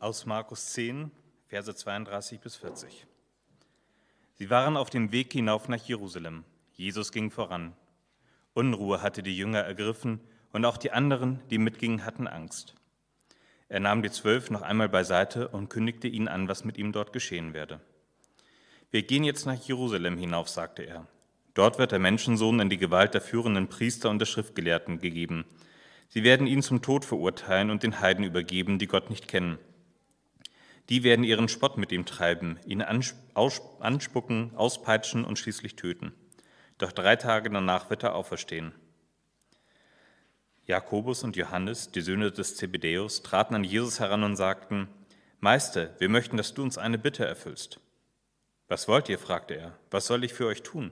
aus Markus 10, Verse 32 bis 40. Sie waren auf dem Weg hinauf nach Jerusalem. Jesus ging voran. Unruhe hatte die Jünger ergriffen und auch die anderen, die mitgingen, hatten Angst. Er nahm die Zwölf noch einmal beiseite und kündigte ihnen an, was mit ihm dort geschehen werde. Wir gehen jetzt nach Jerusalem hinauf, sagte er. Dort wird der Menschensohn in die Gewalt der führenden Priester und der Schriftgelehrten gegeben. Sie werden ihn zum Tod verurteilen und den Heiden übergeben, die Gott nicht kennen. Die werden ihren Spott mit ihm treiben, ihn anspucken, auspeitschen und schließlich töten. Doch drei Tage danach wird er auferstehen. Jakobus und Johannes, die Söhne des Zebedäus, traten an Jesus heran und sagten, Meister, wir möchten, dass du uns eine Bitte erfüllst. Was wollt ihr? fragte er. Was soll ich für euch tun?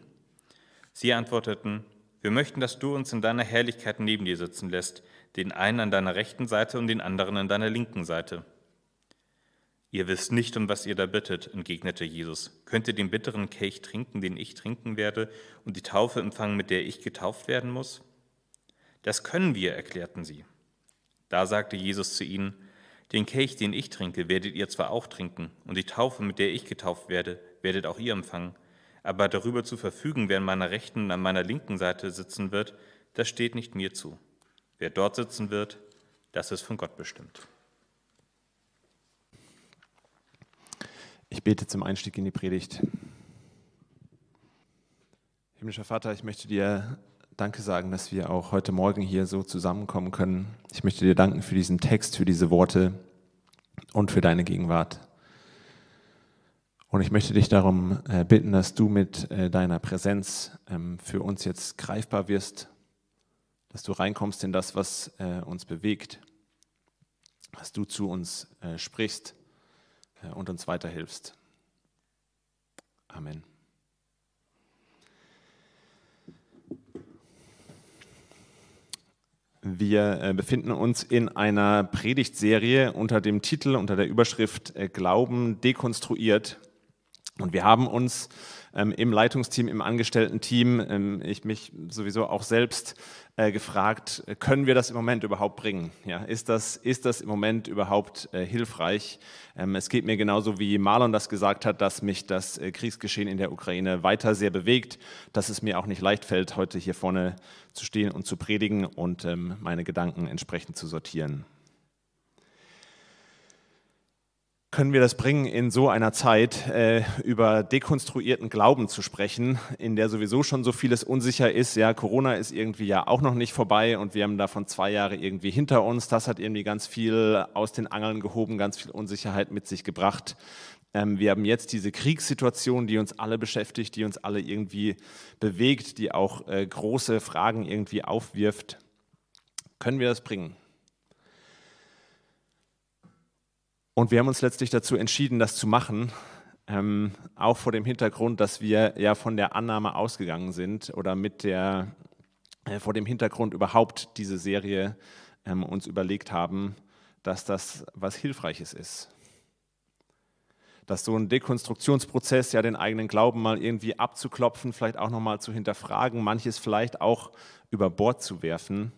Sie antworteten, wir möchten, dass du uns in deiner Herrlichkeit neben dir sitzen lässt, den einen an deiner rechten Seite und den anderen an deiner linken Seite. Ihr wisst nicht, um was ihr da bittet, entgegnete Jesus. Könnt ihr den bitteren Kelch trinken, den ich trinken werde, und die Taufe empfangen, mit der ich getauft werden muss? Das können wir, erklärten sie. Da sagte Jesus zu ihnen, den Kelch, den ich trinke, werdet ihr zwar auch trinken, und die Taufe, mit der ich getauft werde, werdet auch ihr empfangen. Aber darüber zu verfügen, wer an meiner rechten und an meiner linken Seite sitzen wird, das steht nicht mir zu. Wer dort sitzen wird, das ist von Gott bestimmt. Ich bete zum Einstieg in die Predigt. Himmlischer Vater, ich möchte dir Danke sagen, dass wir auch heute Morgen hier so zusammenkommen können. Ich möchte dir danken für diesen Text, für diese Worte und für deine Gegenwart. Und ich möchte dich darum äh, bitten, dass du mit äh, deiner Präsenz ähm, für uns jetzt greifbar wirst, dass du reinkommst in das, was äh, uns bewegt, dass du zu uns sprichst und uns weiterhilfst. Amen. Wir äh, befinden uns in einer Predigtserie unter dem Titel, unter der Überschrift äh, Glauben dekonstruiert. Und wir haben uns ähm, im Leitungsteam, im Angestellten-Team, ähm, ich mich sowieso auch selbst äh, gefragt, können wir das im Moment überhaupt bringen? Ja, ist, das, ist das im Moment überhaupt äh, hilfreich? Ähm, es geht mir genauso wie Marlon das gesagt hat, dass mich das äh, Kriegsgeschehen in der Ukraine weiter sehr bewegt, dass es mir auch nicht leicht fällt, heute hier vorne zu stehen und zu predigen und ähm, meine Gedanken entsprechend zu sortieren. Können wir das bringen, in so einer Zeit äh, über dekonstruierten Glauben zu sprechen, in der sowieso schon so vieles unsicher ist. Ja, Corona ist irgendwie ja auch noch nicht vorbei und wir haben davon zwei Jahre irgendwie hinter uns. Das hat irgendwie ganz viel aus den Angeln gehoben, ganz viel Unsicherheit mit sich gebracht. Ähm, wir haben jetzt diese Kriegssituation, die uns alle beschäftigt, die uns alle irgendwie bewegt, die auch äh, große Fragen irgendwie aufwirft. Können wir das bringen? Und wir haben uns letztlich dazu entschieden, das zu machen, ähm, auch vor dem Hintergrund, dass wir ja von der Annahme ausgegangen sind oder mit der, äh, vor dem Hintergrund überhaupt diese Serie ähm, uns überlegt haben, dass das was Hilfreiches ist. Dass so ein Dekonstruktionsprozess, ja den eigenen Glauben mal irgendwie abzuklopfen, vielleicht auch nochmal zu hinterfragen, manches vielleicht auch über Bord zu werfen,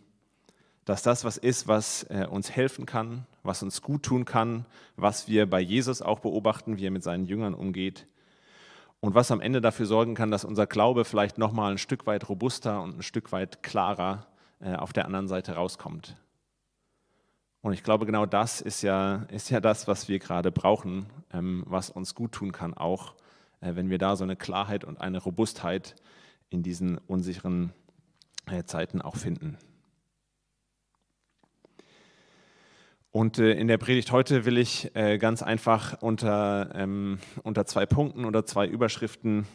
dass das was ist, was äh, uns helfen kann, was uns gut tun kann, was wir bei Jesus auch beobachten, wie er mit seinen Jüngern umgeht und was am Ende dafür sorgen kann, dass unser Glaube vielleicht nochmal ein Stück weit robuster und ein Stück weit klarer äh, auf der anderen Seite rauskommt. Und ich glaube, genau das ist ja, ist ja das, was wir gerade brauchen, ähm, was uns gut tun kann, auch äh, wenn wir da so eine Klarheit und eine Robustheit in diesen unsicheren Zeiten auch finden. Und äh, in der Predigt heute will ich äh, ganz einfach unter, ähm, unter zwei Punkten oder zwei Überschriften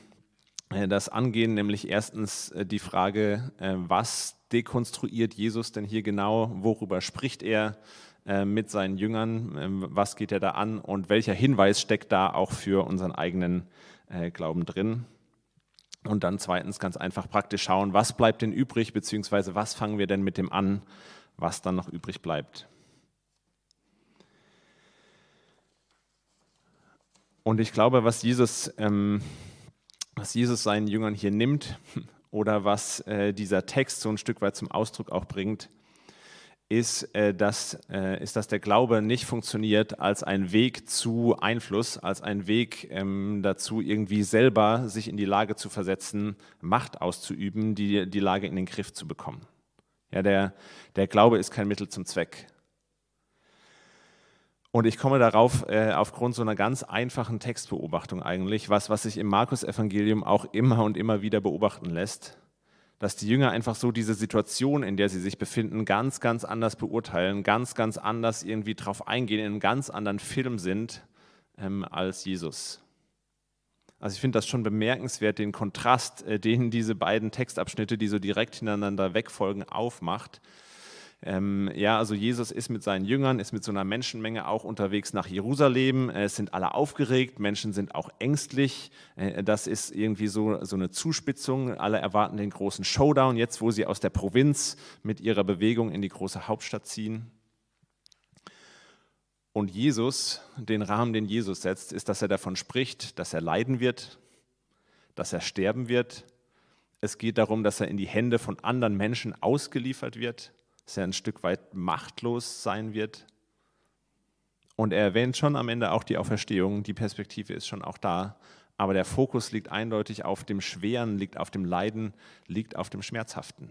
äh, das angehen, nämlich erstens die Frage, was dekonstruiert Jesus denn hier genau, worüber spricht er mit seinen Jüngern, ähm, was geht er da an und welcher Hinweis steckt da auch für unseren eigenen Glauben drin. Und dann zweitens ganz einfach praktisch schauen, was bleibt denn übrig, beziehungsweise was fangen wir denn mit dem an, was dann noch übrig bleibt. Und ich glaube, was Jesus, ähm, was Jesus seinen Jüngern hier nimmt oder was äh, dieser Text so ein Stück weit zum Ausdruck auch bringt, ist, äh, dass, äh, ist, dass der Glaube nicht funktioniert als ein Weg zu Einfluss, als ein Weg ähm, dazu, irgendwie selber sich in die Lage zu versetzen, Macht auszuüben, die, die Lage in den Griff zu bekommen. Ja, der, der Glaube ist kein Mittel zum Zweck. Und ich komme darauf äh, aufgrund so einer ganz einfachen Textbeobachtung eigentlich, was, was sich im Markus-Evangelium auch immer und immer wieder beobachten lässt dass die Jünger einfach so diese Situation, in der sie sich befinden, ganz, ganz anders beurteilen, ganz, ganz anders irgendwie drauf eingehen, in einem ganz anderen Film sind ähm, als Jesus. Also ich finde das schon bemerkenswert, den Kontrast, äh, den diese beiden Textabschnitte, die so direkt hintereinander wegfolgen, aufmacht. Ähm, ja, also Jesus ist mit seinen Jüngern, ist mit so einer Menschenmenge auch unterwegs nach Jerusalem. Äh, es sind alle aufgeregt, Menschen sind auch ängstlich. Äh, das ist irgendwie so, so eine Zuspitzung. Alle erwarten den großen Showdown, jetzt wo sie aus der Provinz mit ihrer Bewegung in die große Hauptstadt ziehen. Und Jesus, den Rahmen, den Jesus setzt, ist, dass er davon spricht, dass er leiden wird, dass er sterben wird. Es geht darum, dass er in die Hände von anderen Menschen ausgeliefert wird dass er ein Stück weit machtlos sein wird. Und er erwähnt schon am Ende auch die Auferstehung, die Perspektive ist schon auch da, aber der Fokus liegt eindeutig auf dem Schweren, liegt auf dem Leiden, liegt auf dem Schmerzhaften.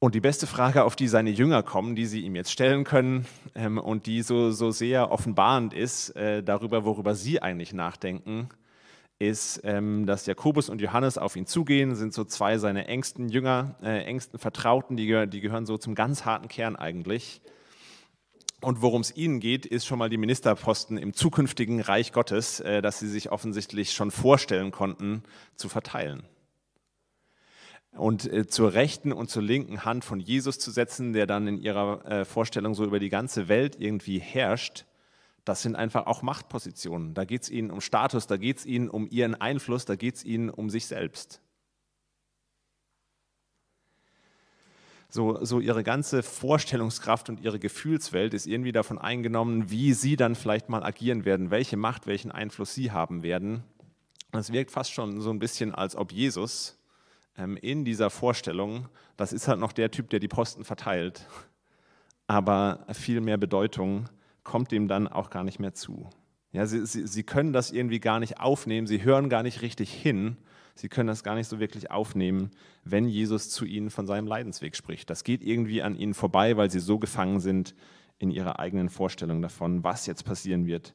Und die beste Frage, auf die seine Jünger kommen, die sie ihm jetzt stellen können ähm, und die so, so sehr offenbarend ist äh, darüber, worüber sie eigentlich nachdenken, ist, ähm, dass Jakobus und Johannes auf ihn zugehen, sind so zwei seiner engsten Jünger, äh, engsten Vertrauten, die, die gehören so zum ganz harten Kern eigentlich. Und worum es ihnen geht, ist schon mal die Ministerposten im zukünftigen Reich Gottes, äh, das sie sich offensichtlich schon vorstellen konnten, zu verteilen. Und äh, zur rechten und zur linken Hand von Jesus zu setzen, der dann in ihrer äh, Vorstellung so über die ganze Welt irgendwie herrscht, das sind einfach auch Machtpositionen. Da geht es ihnen um Status, da geht es ihnen um ihren Einfluss, da geht es ihnen um sich selbst. So, so ihre ganze Vorstellungskraft und ihre Gefühlswelt ist irgendwie davon eingenommen, wie sie dann vielleicht mal agieren werden, welche Macht, welchen Einfluss sie haben werden. Es wirkt fast schon so ein bisschen, als ob Jesus ähm, in dieser Vorstellung, das ist halt noch der Typ, der die Posten verteilt, aber viel mehr Bedeutung kommt dem dann auch gar nicht mehr zu. Ja, sie, sie, sie können das irgendwie gar nicht aufnehmen, sie hören gar nicht richtig hin, sie können das gar nicht so wirklich aufnehmen, wenn Jesus zu ihnen von seinem Leidensweg spricht. Das geht irgendwie an ihnen vorbei, weil sie so gefangen sind in ihrer eigenen Vorstellung davon, was jetzt passieren wird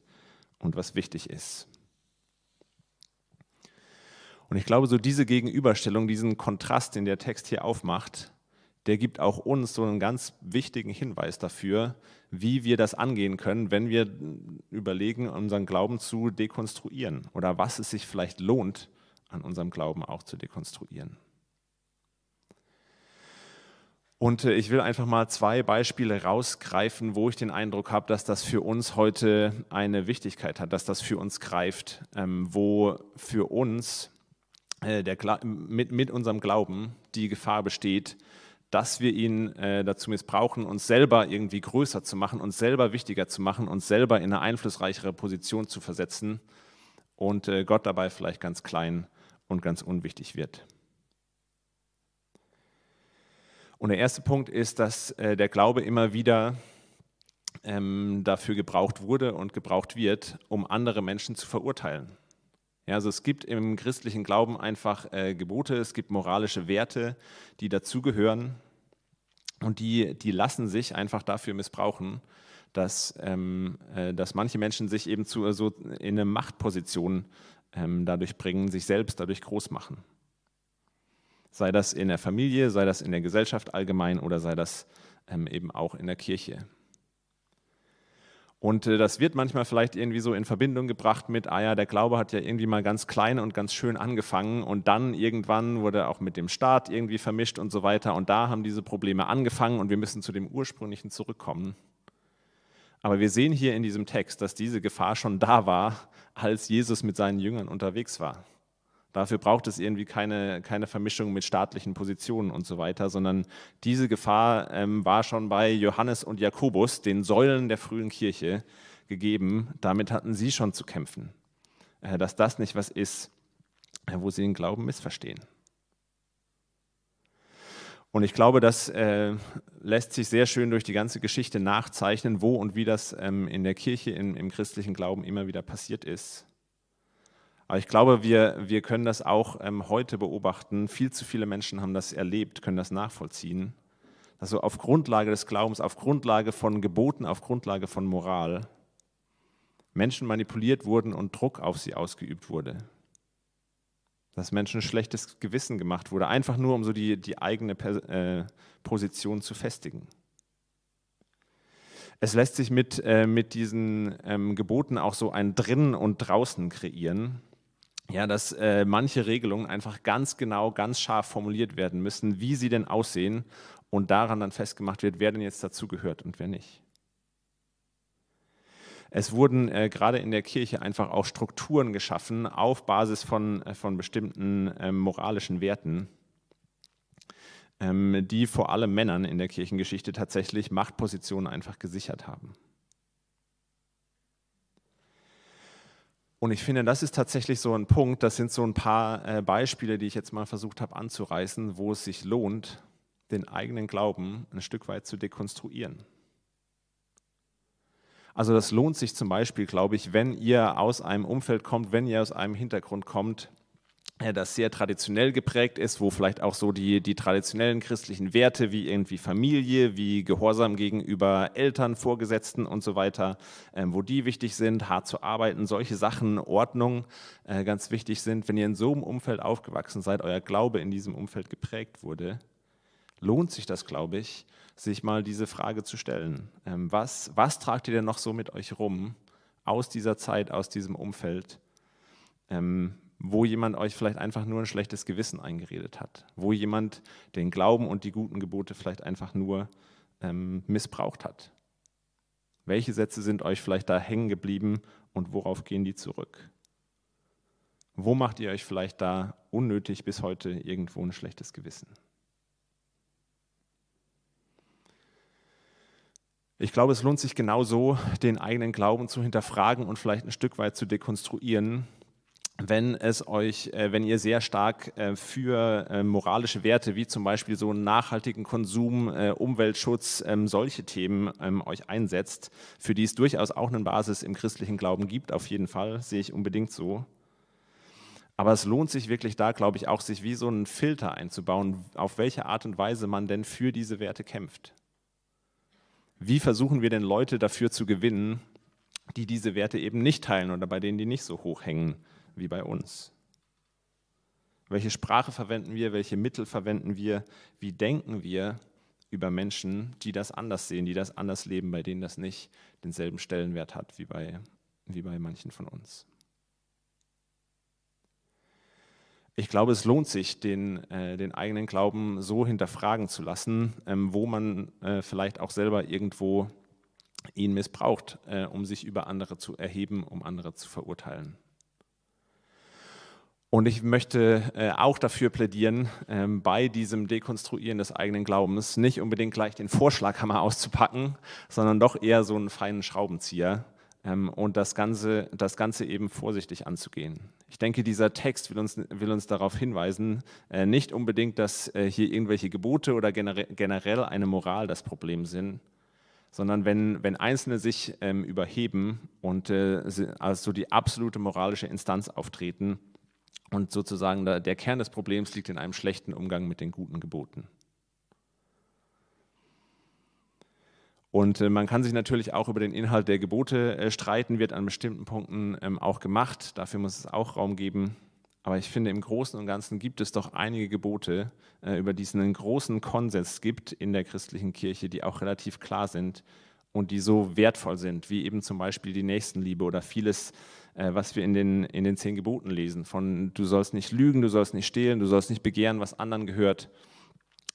und was wichtig ist. Und ich glaube, so diese Gegenüberstellung, diesen Kontrast, den der Text hier aufmacht, der gibt auch uns so einen ganz wichtigen Hinweis dafür, wie wir das angehen können, wenn wir überlegen, unseren Glauben zu dekonstruieren oder was es sich vielleicht lohnt, an unserem Glauben auch zu dekonstruieren. Und äh, ich will einfach mal zwei Beispiele rausgreifen, wo ich den Eindruck habe, dass das für uns heute eine Wichtigkeit hat, dass das für uns greift, ähm, wo für uns äh, der, mit, mit unserem Glauben die Gefahr besteht, dass wir ihn äh, dazu missbrauchen, uns selber irgendwie größer zu machen, uns selber wichtiger zu machen, uns selber in eine einflussreichere Position zu versetzen und äh, Gott dabei vielleicht ganz klein und ganz unwichtig wird. Und der erste Punkt ist, dass äh, der Glaube immer wieder ähm, dafür gebraucht wurde und gebraucht wird, um andere Menschen zu verurteilen. Ja, also es gibt im christlichen Glauben einfach äh, Gebote, es gibt moralische Werte, die dazugehören und die, die lassen sich einfach dafür missbrauchen, dass, ähm, äh, dass manche Menschen sich eben zu, so in eine Machtposition ähm, dadurch bringen, sich selbst dadurch groß machen. Sei das in der Familie, sei das in der Gesellschaft allgemein oder sei das ähm, eben auch in der Kirche. Und äh, das wird manchmal vielleicht irgendwie so in Verbindung gebracht mit, ah ja, der Glaube hat ja irgendwie mal ganz klein und ganz schön angefangen und dann irgendwann wurde auch mit dem Staat irgendwie vermischt und so weiter. Und da haben diese Probleme angefangen und wir müssen zu dem ursprünglichen zurückkommen. Aber wir sehen hier in diesem Text, dass diese Gefahr schon da war, als Jesus mit seinen Jüngern unterwegs war. Dafür braucht es irgendwie keine, keine Vermischung mit staatlichen Positionen und so weiter, sondern diese Gefahr ähm, war schon bei Johannes und Jakobus, den Säulen der frühen Kirche, gegeben. Damit hatten sie schon zu kämpfen, äh, dass das nicht was ist, äh, wo sie den Glauben missverstehen. Und ich glaube, das äh, lässt sich sehr schön durch die ganze Geschichte nachzeichnen, wo und wie das ähm, in der Kirche, im, im christlichen Glauben immer wieder passiert ist. Aber ich glaube, wir, wir können das auch ähm, heute beobachten. Viel zu viele Menschen haben das erlebt, können das nachvollziehen. Also auf Grundlage des Glaubens, auf Grundlage von Geboten, auf Grundlage von Moral Menschen manipuliert wurden und Druck auf sie ausgeübt wurde. Dass Menschen schlechtes Gewissen gemacht wurde, einfach nur um so die, die eigene äh, Position zu festigen. Es lässt sich mit, äh, mit diesen ähm, Geboten auch so ein Drinnen und Draußen kreieren ja, dass äh, manche Regelungen einfach ganz genau, ganz scharf formuliert werden müssen, wie sie denn aussehen und daran dann festgemacht wird, wer denn jetzt dazu gehört und wer nicht. Es wurden äh, gerade in der Kirche einfach auch Strukturen geschaffen auf Basis von, äh, von bestimmten äh, moralischen Werten, ähm, die vor allem Männern in der Kirchengeschichte tatsächlich Machtpositionen einfach gesichert haben. Und ich finde, das ist tatsächlich so ein Punkt, das sind so ein paar äh, Beispiele, die ich jetzt mal versucht habe anzureißen, wo es sich lohnt, den eigenen Glauben ein Stück weit zu dekonstruieren. Also das lohnt sich zum Beispiel, glaube ich, wenn ihr aus einem Umfeld kommt, wenn ihr aus einem Hintergrund kommt, das sehr traditionell geprägt ist, wo vielleicht auch so die, die traditionellen christlichen Werte wie irgendwie Familie, wie Gehorsam gegenüber Eltern, Vorgesetzten und so weiter, äh, wo die wichtig sind, hart zu arbeiten, solche Sachen, Ordnung äh, ganz wichtig sind. Wenn ihr in so einem Umfeld aufgewachsen seid, euer Glaube in diesem Umfeld geprägt wurde, lohnt sich das, glaube ich, sich mal diese Frage zu stellen. Ähm, was, was tragt ihr denn noch so mit euch rum aus dieser Zeit, aus diesem Umfeld? Ähm, wo jemand euch vielleicht einfach nur ein schlechtes Gewissen eingeredet hat, wo jemand den Glauben und die guten Gebote vielleicht einfach nur ähm, missbraucht hat. Welche Sätze sind euch vielleicht da hängen geblieben und worauf gehen die zurück? Wo macht ihr euch vielleicht da unnötig bis heute irgendwo ein schlechtes Gewissen? Ich glaube, es lohnt sich genauso, den eigenen Glauben zu hinterfragen und vielleicht ein Stück weit zu dekonstruieren wenn es euch, äh, wenn ihr sehr stark äh, für äh, moralische Werte wie zum Beispiel so einen nachhaltigen Konsum, Umweltschutz, ähm, solche Themen ähm, euch einsetzt, für die es durchaus auch eine Basis im christlichen Glauben gibt, auf jeden Fall, sehe ich unbedingt so. Aber es lohnt sich wirklich da, glaube ich, auch sich wie so einen Filter einzubauen, auf welche Art und Weise man denn für diese Werte kämpft. Wie versuchen wir denn Leute dafür zu gewinnen, die diese Werte eben nicht teilen oder bei denen die nicht so hoch hängen? Wie bei uns? Welche Sprache verwenden wir? Welche Mittel verwenden wir? Wie denken wir über Menschen, die das anders sehen, die das anders leben, bei denen das nicht denselben Stellenwert hat wie bei, wie bei manchen von uns? Ich glaube, es lohnt sich, den, äh, den eigenen Glauben so hinterfragen zu lassen, ähm, wo man äh, vielleicht auch selber irgendwo ihn missbraucht, äh, um sich über andere zu erheben, um andere zu verurteilen. Und ich möchte äh, auch dafür plädieren, ähm, bei diesem Dekonstruieren des eigenen Glaubens nicht unbedingt gleich den Vorschlaghammer auszupacken, sondern doch eher so einen feinen Schraubenzieher ähm, und das Ganze, das Ganze eben vorsichtig anzugehen. Ich denke, dieser Text will uns, will uns darauf hinweisen, äh, nicht unbedingt, dass äh, hier irgendwelche Gebote oder generell eine Moral das Problem sind, sondern wenn, wenn Einzelne sich ähm, überheben und als so die absolute moralische Instanz auftreten, und sozusagen der Kern des Problems liegt in einem schlechten Umgang mit den guten Geboten. Und äh, man kann sich natürlich auch über den Inhalt der Gebote äh, streiten, wird an bestimmten Punkten ähm, auch gemacht. Dafür muss es auch Raum geben. Aber ich finde, im Großen und Ganzen gibt es doch einige Gebote, äh, über die es einen großen Konsens gibt in der christlichen Kirche, die auch relativ klar sind und die so wertvoll sind, wie eben zum Beispiel die Nächstenliebe oder vieles, was wir in den, in den zehn Geboten lesen. Von du sollst nicht lügen, du sollst nicht stehlen, du sollst nicht begehren, was anderen gehört.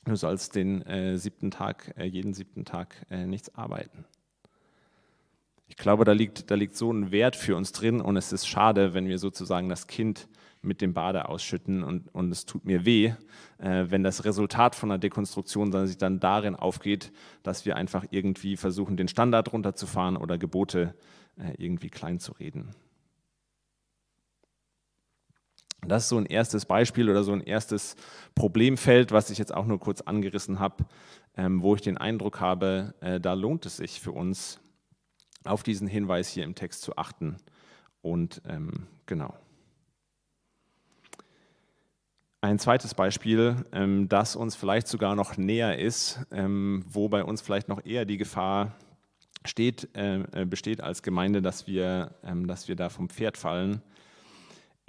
Du sollst den äh, siebten Tag, äh, jeden siebten Tag äh, nichts arbeiten. Ich glaube, da liegt, da liegt so ein Wert für uns drin und es ist schade, wenn wir sozusagen das Kind mit dem Bade ausschütten und, und es tut mir weh, äh, wenn das Resultat von einer Dekonstruktion sich dann darin aufgeht, dass wir einfach irgendwie versuchen, den Standard runterzufahren oder Gebote äh, irgendwie klein zu reden. Das ist so ein erstes Beispiel oder so ein erstes Problemfeld, was ich jetzt auch nur kurz angerissen habe, ähm, wo ich den Eindruck habe, äh, da lohnt es sich für uns, auf diesen Hinweis hier im Text zu achten. Und ähm, genau. Ein zweites Beispiel, ähm, das uns vielleicht sogar noch näher ist, ähm, wo bei uns vielleicht noch eher die Gefahr steht, äh, besteht als Gemeinde, dass wir, ähm, dass wir da vom Pferd fallen,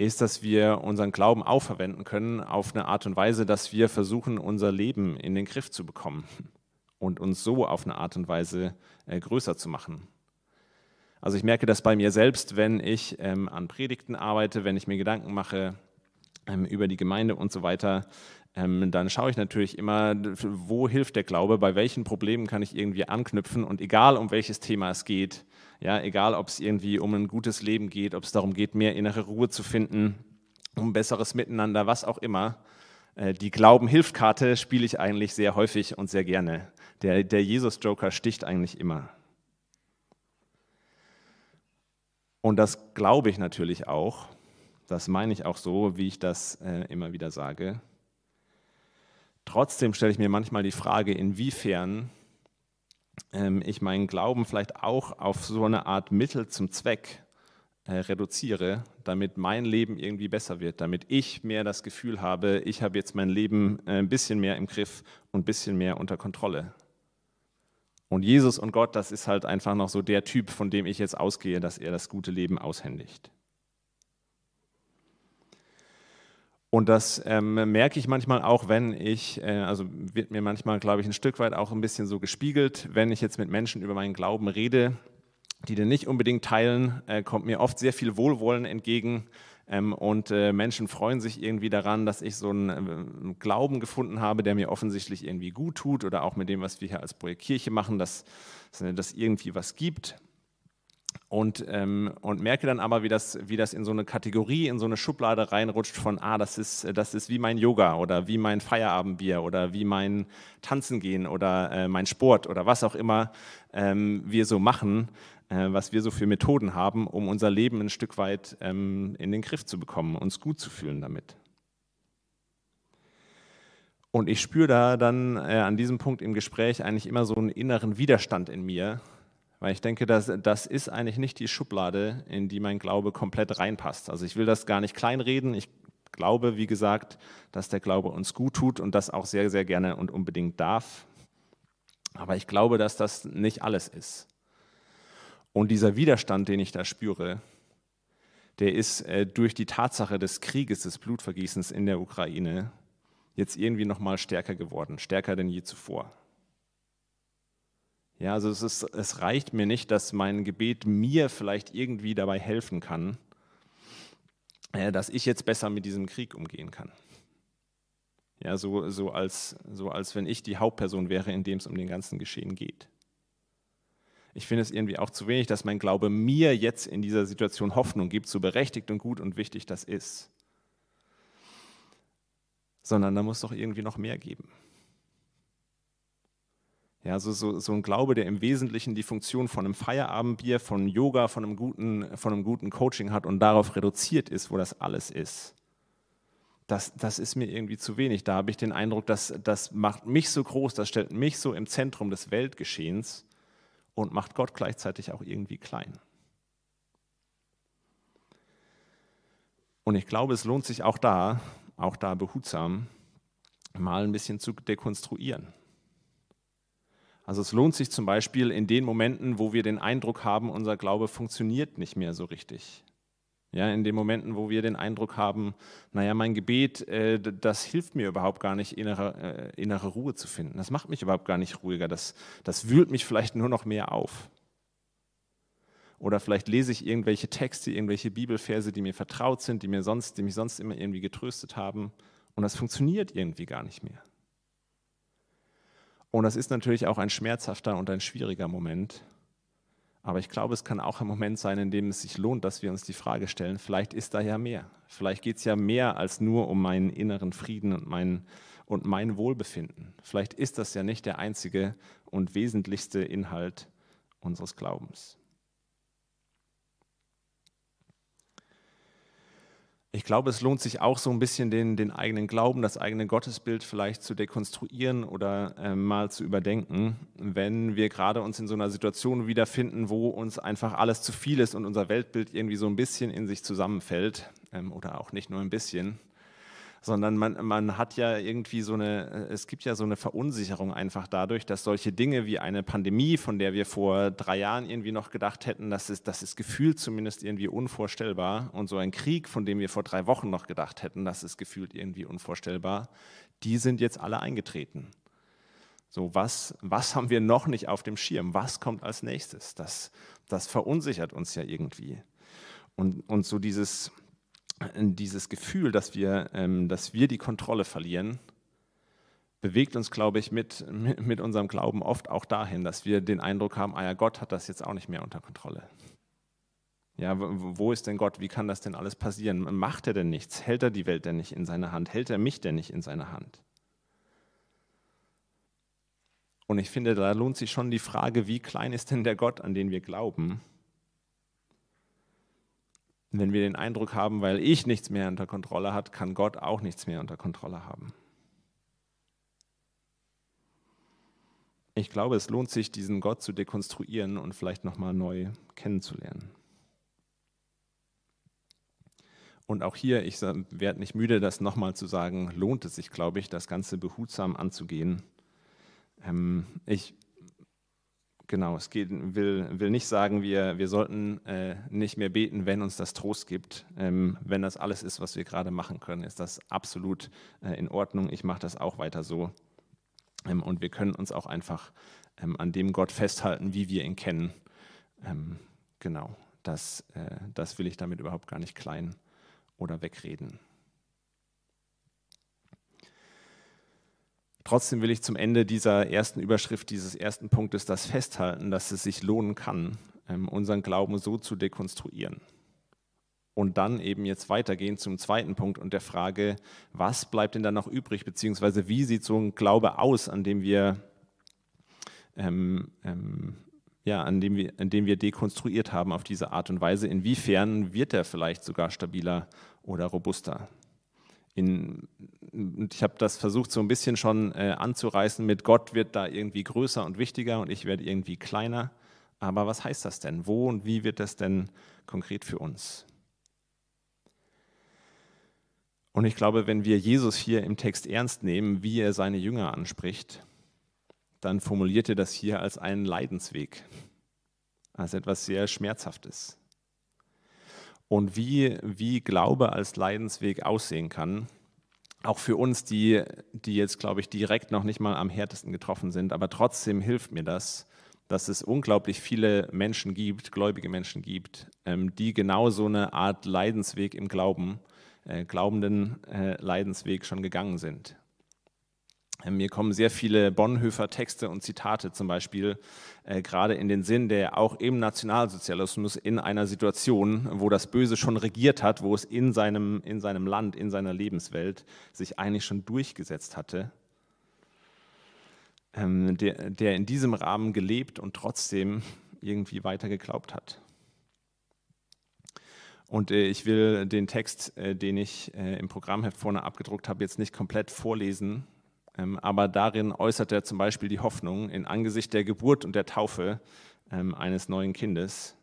ist, dass wir unseren Glauben auch verwenden können auf eine Art und Weise, dass wir versuchen, unser Leben in den Griff zu bekommen und uns so auf eine Art und Weise äh, größer zu machen. Also ich merke das bei mir selbst, wenn ich ähm, an Predigten arbeite, wenn ich mir Gedanken mache ähm, über die Gemeinde und so weiter, ähm, dann schaue ich natürlich immer, wo hilft der Glaube, bei welchen Problemen kann ich irgendwie anknüpfen und egal um welches Thema es geht, ja, egal, ob es irgendwie um ein gutes Leben geht, ob es darum geht, mehr innere Ruhe zu finden, um besseres Miteinander, was auch immer. Äh, die Glauben-Hilfkarte spiele ich eigentlich sehr häufig und sehr gerne. Der, der Jesus-Joker sticht eigentlich immer. Und das glaube ich natürlich auch. Das meine ich auch so, wie ich das äh, immer wieder sage. Trotzdem stelle ich mir manchmal die Frage, inwiefern ähm, ich meinen Glauben vielleicht auch auf so eine Art Mittel zum Zweck äh, reduziere, damit mein Leben irgendwie besser wird, damit ich mehr das Gefühl habe, ich habe jetzt mein Leben äh, ein bisschen mehr im Griff und ein bisschen mehr unter Kontrolle. Und Jesus und Gott, das ist halt einfach noch so der Typ, von dem ich jetzt ausgehe, dass er das gute Leben aushändigt. Und das ähm, merke ich manchmal auch, wenn ich, äh, also wird mir manchmal, glaube ich, ein Stück weit auch ein bisschen so gespiegelt, wenn ich jetzt mit Menschen über meinen Glauben rede, die den nicht unbedingt teilen, äh, kommt mir oft sehr viel Wohlwollen entgegen. Ähm, und äh, Menschen freuen sich irgendwie daran, dass ich so einen, einen, Glauben gefunden habe, der mir offensichtlich irgendwie gut tut oder auch mit dem, was wir hier als Projekt Kirche machen, dass es irgendwie was gibt und, ähm, und merke dann aber, wie das, wie das in so eine Kategorie, in so eine Schublade reinrutscht von, ah, das ist, das ist wie mein Yoga oder wie mein Feierabendbier oder wie mein Tanzen gehen oder äh, mein Sport oder was auch immer ähm, wir so machen, äh, was wir so für Methoden haben, um unser Leben ein Stück weit ähm, in den Griff zu bekommen, uns gut zu fühlen damit. Und ich spüre da dann äh, an diesem Punkt im Gespräch eigentlich immer so einen inneren Widerstand in mir, weil ich denke, das, das ist eigentlich nicht die Schublade, in die mein Glaube komplett reinpasst. Also ich will das gar nicht kleinreden. Ich glaube, wie gesagt, dass der Glaube uns gut tut und das auch sehr, sehr gerne und unbedingt darf. Aber ich glaube, dass das nicht alles ist. Und dieser Widerstand, den ich da spüre, der ist äh, durch die Tatsache des Krieges, des Blutvergießens in der Ukraine jetzt irgendwie noch mal stärker geworden, stärker denn je zuvor. Ja, also es, ist, es reicht mir nicht, dass mein Gebet mir vielleicht irgendwie dabei helfen kann, äh, dass ich jetzt besser mit diesem Krieg umgehen kann. Ja, so, so, als, so als wenn ich die Hauptperson wäre, in dem es um den ganzen Geschehen geht. Ich finde es irgendwie auch zu wenig, dass mein Glaube mir jetzt in dieser Situation Hoffnung gibt, so berechtigt und gut und wichtig das ist. Sondern da muss doch irgendwie noch mehr geben. Ja, so, so, so ein Glaube, der im Wesentlichen die Funktion von einem Feierabendbier, von Yoga, von einem, guten, von einem guten Coaching hat und darauf reduziert ist, wo das alles ist. Das, das ist mir irgendwie zu wenig. Da habe ich den Eindruck, dass das macht mich so groß, das stellt mich so im Zentrum des Weltgeschehens und macht Gott gleichzeitig auch irgendwie klein. Und ich glaube, es lohnt sich auch da, auch da behutsam, mal ein bisschen zu dekonstruieren. Also es lohnt sich zum Beispiel in den Momenten, wo wir den Eindruck haben, unser Glaube funktioniert nicht mehr so richtig. Ja, in den Momenten, wo wir den Eindruck haben, naja, mein Gebet, äh, das hilft mir überhaupt gar nicht, innere, äh, innere Ruhe zu finden. Das macht mich überhaupt gar nicht ruhiger. Das, das wühlt mich vielleicht nur noch mehr auf. Oder vielleicht lese ich irgendwelche Texte, irgendwelche Bibelverse, die mir vertraut sind, die, mir sonst, die mich sonst immer irgendwie getröstet haben. Und das funktioniert irgendwie gar nicht mehr. Und das ist natürlich auch ein schmerzhafter und ein schwieriger Moment. Aber ich glaube, es kann auch ein Moment sein, in dem es sich lohnt, dass wir uns die Frage stellen, vielleicht ist da ja mehr. Vielleicht geht es ja mehr als nur um meinen inneren Frieden und mein, und mein Wohlbefinden. Vielleicht ist das ja nicht der einzige und wesentlichste Inhalt unseres Glaubens. Ich glaube, es lohnt sich auch so ein bisschen den, den eigenen Glauben, das eigene Gottesbild vielleicht zu dekonstruieren oder äh, mal zu überdenken, wenn wir gerade uns in so einer Situation wiederfinden, wo uns einfach alles zu viel ist und unser Weltbild irgendwie so ein bisschen in sich zusammenfällt ähm, oder auch nicht nur ein bisschen sondern man, man hat ja irgendwie so eine, es gibt ja so eine Verunsicherung einfach dadurch, dass solche Dinge wie eine Pandemie, von der wir vor drei Jahren irgendwie noch gedacht hätten, das ist, das ist gefühlt zumindest irgendwie unvorstellbar und so ein Krieg, von dem wir vor drei Wochen noch gedacht hätten, das ist gefühlt irgendwie unvorstellbar, die sind jetzt alle eingetreten. So, was, was haben wir noch nicht auf dem Schirm? Was kommt als nächstes? Das, das verunsichert uns ja irgendwie. Und, und so dieses, dieses Gefühl, dass wir, ähm, dass wir die Kontrolle verlieren, bewegt uns, glaube ich, mit, mit unserem Glauben oft auch dahin, dass wir den Eindruck haben, ah ja, Gott hat das jetzt auch nicht mehr unter Kontrolle. Ja, wo ist denn Gott? Wie kann das denn alles passieren? Macht er denn nichts? Hält er die Welt denn nicht in seine Hand? Hält er mich denn nicht in seine Hand? Und ich finde, da lohnt sich schon die Frage, wie klein ist denn der Gott, an den wir glauben? Wenn wir den Eindruck haben, weil ich nichts mehr unter Kontrolle hat, kann Gott auch nichts mehr unter Kontrolle haben. Ich glaube, es lohnt sich, diesen Gott zu dekonstruieren und vielleicht nochmal neu kennenzulernen. Und auch hier, ich werde nicht müde, das nochmal zu sagen, lohnt es sich, glaube ich, das Ganze behutsam anzugehen. Ähm, ich Genau, es geht, will, will nicht sagen, wir, wir sollten äh, nicht mehr beten, wenn uns das Trost gibt. Ähm, wenn das alles ist, was wir gerade machen können, ist das absolut äh, in Ordnung. Ich mache das auch weiter so. Ähm, und wir können uns auch einfach ähm, an dem Gott festhalten, wie wir ihn kennen. Ähm, genau, das, äh, das will ich damit überhaupt gar nicht klein oder wegreden. Trotzdem will ich zum Ende dieser ersten Überschrift, dieses ersten Punktes, das festhalten, dass es sich lohnen kann, ähm, unseren Glauben so zu dekonstruieren. Und dann eben jetzt weitergehen zum zweiten Punkt und der Frage, was bleibt denn dann noch übrig, beziehungsweise wie sieht so ein Glaube aus, an dem wir, ähm, ähm, ja, an dem wir, an dem wir dekonstruiert haben auf diese Art und Weise? Inwiefern wird er vielleicht sogar stabiler oder robuster? In, ich habe das versucht so ein bisschen schon äh, anzureißen mit Gott wird da irgendwie größer und wichtiger und ich werde irgendwie kleiner. Aber was heißt das denn? Wo und wie wird das denn konkret für uns? Und ich glaube, wenn wir Jesus hier im Text ernst nehmen, wie er seine Jünger anspricht, dann formuliert er das hier als einen Leidensweg, als etwas sehr Schmerzhaftes und wie, wie Glaube als Leidensweg aussehen kann. Auch für uns, die, die jetzt, glaube ich, direkt noch nicht mal am härtesten getroffen sind. Aber trotzdem hilft mir das, dass es unglaublich viele Menschen gibt, gläubige Menschen gibt, ähm, die genau so eine Art Leidensweg im Glauben, äh, glaubenden äh, Leidensweg schon gegangen sind. Ähm, mir kommen sehr viele Bonhoeffer Texte und Zitate zum Beispiel äh, gerade in den Sinn, der auch im Nationalsozialismus in einer Situation, wo das Böse schon regiert hat, wo es in seinem, in seinem Land, in seiner Lebenswelt sich eigentlich schon durchgesetzt hatte, ähm, der, der in diesem Rahmen gelebt und trotzdem irgendwie weiter geglaubt hat. Und äh, ich will den Text, äh, den ich äh, im Programmheft vorne abgedruckt habe, jetzt nicht komplett vorlesen, aber darin äußert er zum Beispiel die Hoffnung in Angesicht der Geburt und der Taufe ähm, eines neuen Kindes,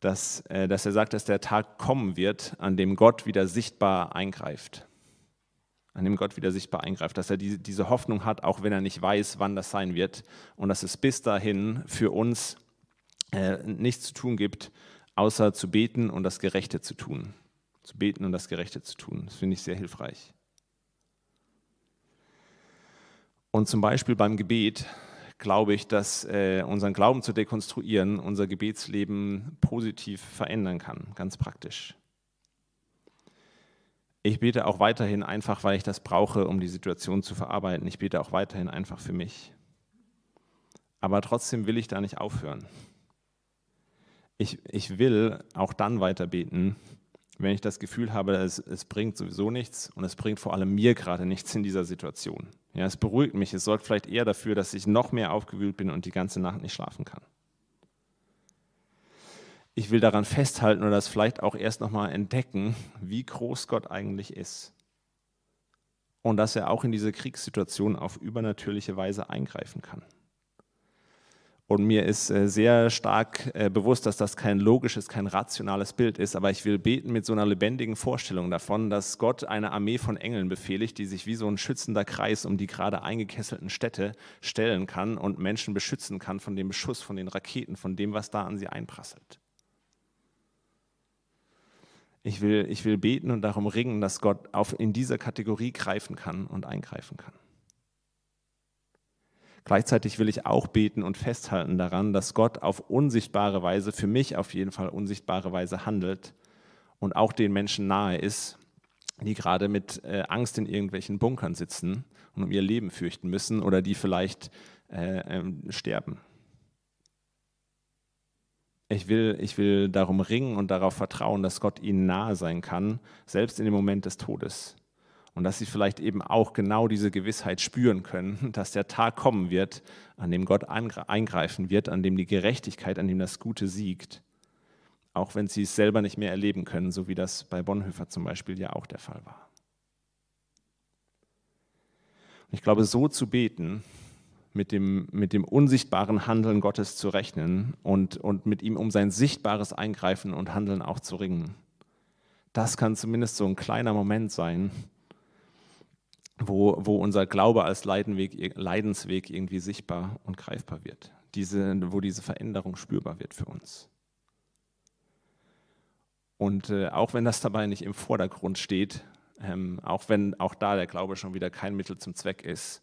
dass, äh, dass er sagt, dass der Tag kommen wird, an dem Gott wieder sichtbar eingreift. An dem Gott wieder sichtbar eingreift, dass er diese Hoffnung hat, auch wenn er nicht weiß, wann das sein wird, und dass es bis dahin für uns äh, nichts zu tun gibt, außer zu beten und das Gerechte zu tun. Zu beten und das Gerechte zu tun. Das finde ich sehr hilfreich. Und zum Beispiel beim Gebet glaube ich, dass äh, unseren Glauben zu dekonstruieren unser Gebetsleben positiv verändern kann, ganz praktisch. Ich bete auch weiterhin einfach, weil ich das brauche, um die Situation zu verarbeiten. Ich bete auch weiterhin einfach für mich. Aber trotzdem will ich da nicht aufhören. Ich, ich will auch dann weiter beten, wenn ich das Gefühl habe, es, es bringt sowieso nichts und es bringt vor allem mir gerade nichts in dieser Situation. Ja, es beruhigt mich. Es sorgt vielleicht eher dafür, dass ich noch mehr aufgewühlt bin und die ganze Nacht nicht schlafen kann. ich will daran festhalten oder das vielleicht auch erst nochmal entdecken, wie groß Gott eigentlich ist. Und dass er auch in diese Kriegssituation auf übernatürliche Weise eingreifen kann. Und mir ist äh, sehr stark äh, bewusst, dass das kein logisches, kein rationales Bild ist, aber ich will beten mit so einer lebendigen Vorstellung davon, dass Gott eine Armee von Engeln befehligt, die sich wie so ein schützender Kreis um die gerade eingekesselten Städte stellen kann und Menschen beschützen kann von dem Beschuss, von den Raketen, von dem, was da an sie einprasselt. Ich will, ich will beten und darum ringen, dass Gott auf, in dieser Kategorie greifen kann und eingreifen kann. Gleichzeitig will ich auch beten und festhalten daran, dass Gott auf unsichtbare Weise, für mich auf jeden Fall unsichtbare Weise handelt und auch den Menschen nahe ist, die gerade mit äh, Angst in irgendwelchen Bunkern sitzen und um ihr Leben fürchten müssen oder die vielleicht äh, ähm, sterben. Ich will, ich will darum ringen und darauf vertrauen, dass Gott ihnen nahe sein kann, selbst in dem Moment des Todes. Und dass sie vielleicht eben auch genau diese Gewissheit spüren können, dass der Tag kommen wird, an dem Gott eingreifen wird, an dem die Gerechtigkeit, an dem das Gute siegt, auch wenn sie es selber nicht mehr erleben können, so wie das bei Bonhoeffer zum Beispiel ja auch der Fall war. Und ich glaube, so zu beten, mit dem, mit dem unsichtbaren Handeln Gottes zu rechnen und, und mit ihm um sein sichtbares Eingreifen und Handeln auch zu ringen, das kann zumindest so ein kleiner Moment sein, wo, wo unser Glaube als Leidenweg, Leidensweg irgendwie sichtbar und greifbar wird, diese, wo diese Veränderung spürbar wird für uns. Und äh, auch wenn das dabei nicht im Vordergrund steht, ähm, auch wenn auch da der Glaube schon wieder kein Mittel zum Zweck ist,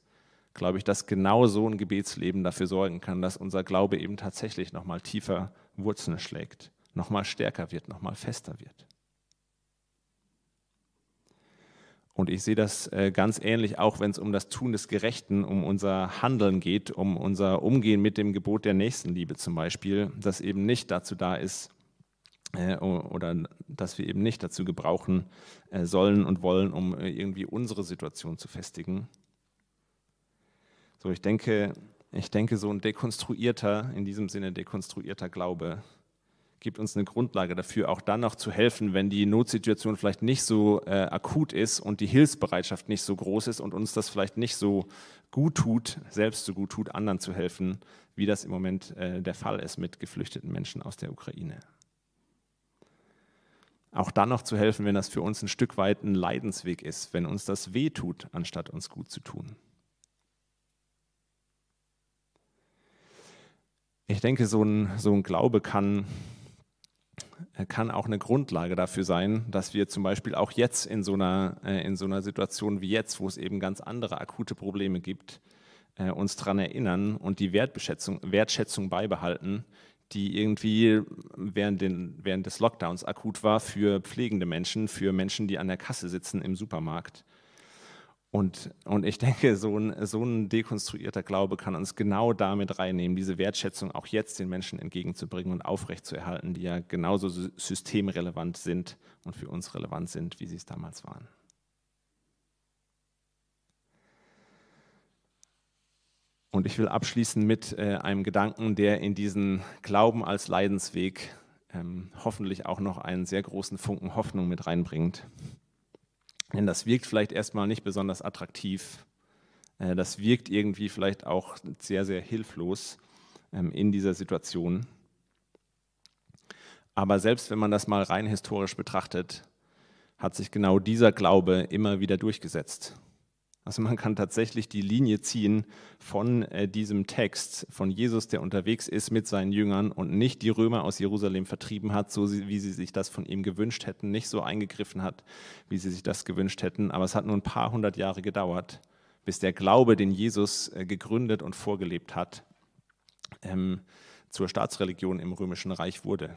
glaube ich, dass genau so ein Gebetsleben dafür sorgen kann, dass unser Glaube eben tatsächlich nochmal tiefer Wurzeln schlägt, nochmal stärker wird, nochmal fester wird. Und ich sehe das äh, ganz ähnlich auch, wenn es um das Tun des Gerechten, um unser Handeln geht, um unser Umgehen mit dem Gebot der Nächstenliebe zum Beispiel, das eben nicht dazu da ist, äh, oder dass wir eben nicht dazu gebrauchen äh, sollen und wollen, um irgendwie unsere Situation zu festigen. So, ich denke, ich denke, so ein dekonstruierter, in diesem Sinne dekonstruierter Glaube, gibt uns eine Grundlage dafür, auch dann noch zu helfen, wenn die Notsituation vielleicht nicht so äh, akut ist und die Hilfsbereitschaft nicht so groß ist und uns das vielleicht nicht so gut tut, selbst so gut tut, anderen zu helfen, wie das im Moment äh, der Fall ist mit geflüchteten Menschen aus der Ukraine. Auch dann noch zu helfen, wenn das für uns ein Stück weit ein Leidensweg ist, wenn uns das weh tut, anstatt uns gut zu tun. Ich denke, so ein, so ein Glaube kann kann auch eine Grundlage dafür sein, dass wir zum Beispiel auch jetzt in so einer, äh, in so einer Situation wie jetzt, wo es eben ganz andere akute Probleme gibt, äh, uns daran erinnern und die Wertschätzung, Wertschätzung beibehalten, die irgendwie während, den, während des Lockdowns akut war für pflegende Menschen, für Menschen, die an der Kasse sitzen im Supermarkt und, und ich denke, so ein, so ein dekonstruierter Glaube kann uns genau damit reinnehmen, diese Wertschätzung auch jetzt den Menschen entgegenzubringen und aufrechtzuerhalten, die ja genauso systemrelevant sind und für uns relevant sind, wie sie es damals waren. Und ich will abschließen mit äh, einem Gedanken, der in diesen Glauben als Leidensweg ähm, hoffentlich auch noch einen sehr großen Funken Hoffnung mit reinbringt. Denn das wirkt vielleicht erstmal nicht besonders attraktiv. Äh, das wirkt irgendwie vielleicht auch sehr, sehr hilflos ähm, in dieser Situation. Aber selbst wenn man das mal rein historisch betrachtet, hat sich genau dieser Glaube immer wieder durchgesetzt. Also man kann tatsächlich die Linie ziehen von äh, diesem Text, von Jesus, der unterwegs ist mit seinen Jüngern und nicht die Römer aus Jerusalem vertrieben hat, so wie sie sich das von ihm gewünscht hätten, nicht so eingegriffen hat, wie sie sich das gewünscht hätten. Aber es hat nur ein paar hundert Jahre gedauert, bis der Glaube, den Jesus äh, gegründet und vorgelebt hat, ähm, zur Staatsreligion im römischen Reich wurde.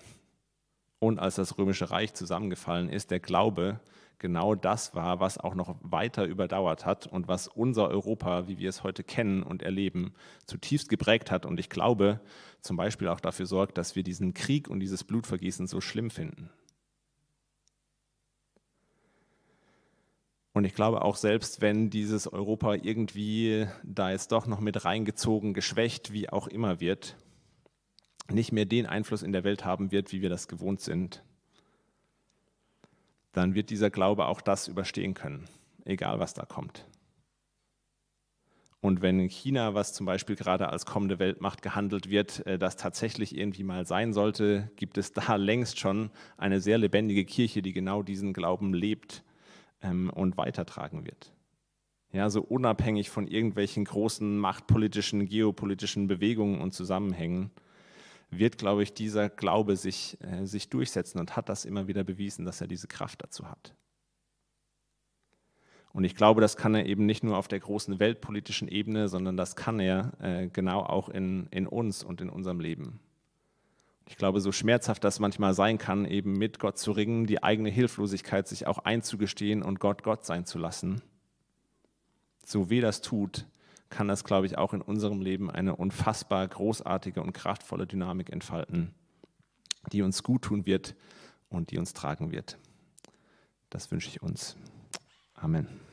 Und als das römische Reich zusammengefallen ist, der Glaube genau das war, was auch noch weiter überdauert hat und was unser Europa, wie wir es heute kennen und erleben, zutiefst geprägt hat. Und ich glaube, zum Beispiel auch dafür sorgt, dass wir diesen Krieg und dieses Blutvergießen so schlimm finden. Und ich glaube auch selbst, wenn dieses Europa irgendwie da jetzt doch noch mit reingezogen, geschwächt, wie auch immer wird, nicht mehr den Einfluss in der Welt haben wird, wie wir das gewohnt sind, dann wird dieser Glaube auch das überstehen können, egal was da kommt. Und wenn China, was zum Beispiel gerade als kommende Weltmacht gehandelt wird, äh, das tatsächlich irgendwie mal sein sollte, gibt es da längst schon eine sehr lebendige Kirche, die genau diesen Glauben lebt ähm, und weitertragen wird. Ja, so unabhängig von irgendwelchen großen machtpolitischen, geopolitischen Bewegungen und Zusammenhängen wird, glaube ich, dieser Glaube sich, äh, sich durchsetzen und hat das immer wieder bewiesen, dass er diese Kraft dazu hat. Und ich glaube, das kann er eben nicht nur auf der großen weltpolitischen Ebene, sondern das kann er äh, genau auch in, in uns und in unserem Leben. Ich glaube, so schmerzhaft das manchmal sein kann, eben mit Gott zu ringen, die eigene Hilflosigkeit sich auch einzugestehen und Gott Gott sein zu lassen. So wie das tut, kann das, glaube ich, auch in unserem Leben eine unfassbar großartige und kraftvolle Dynamik entfalten, die uns gut tun wird und die uns tragen wird. Das wünsche ich uns. Amen.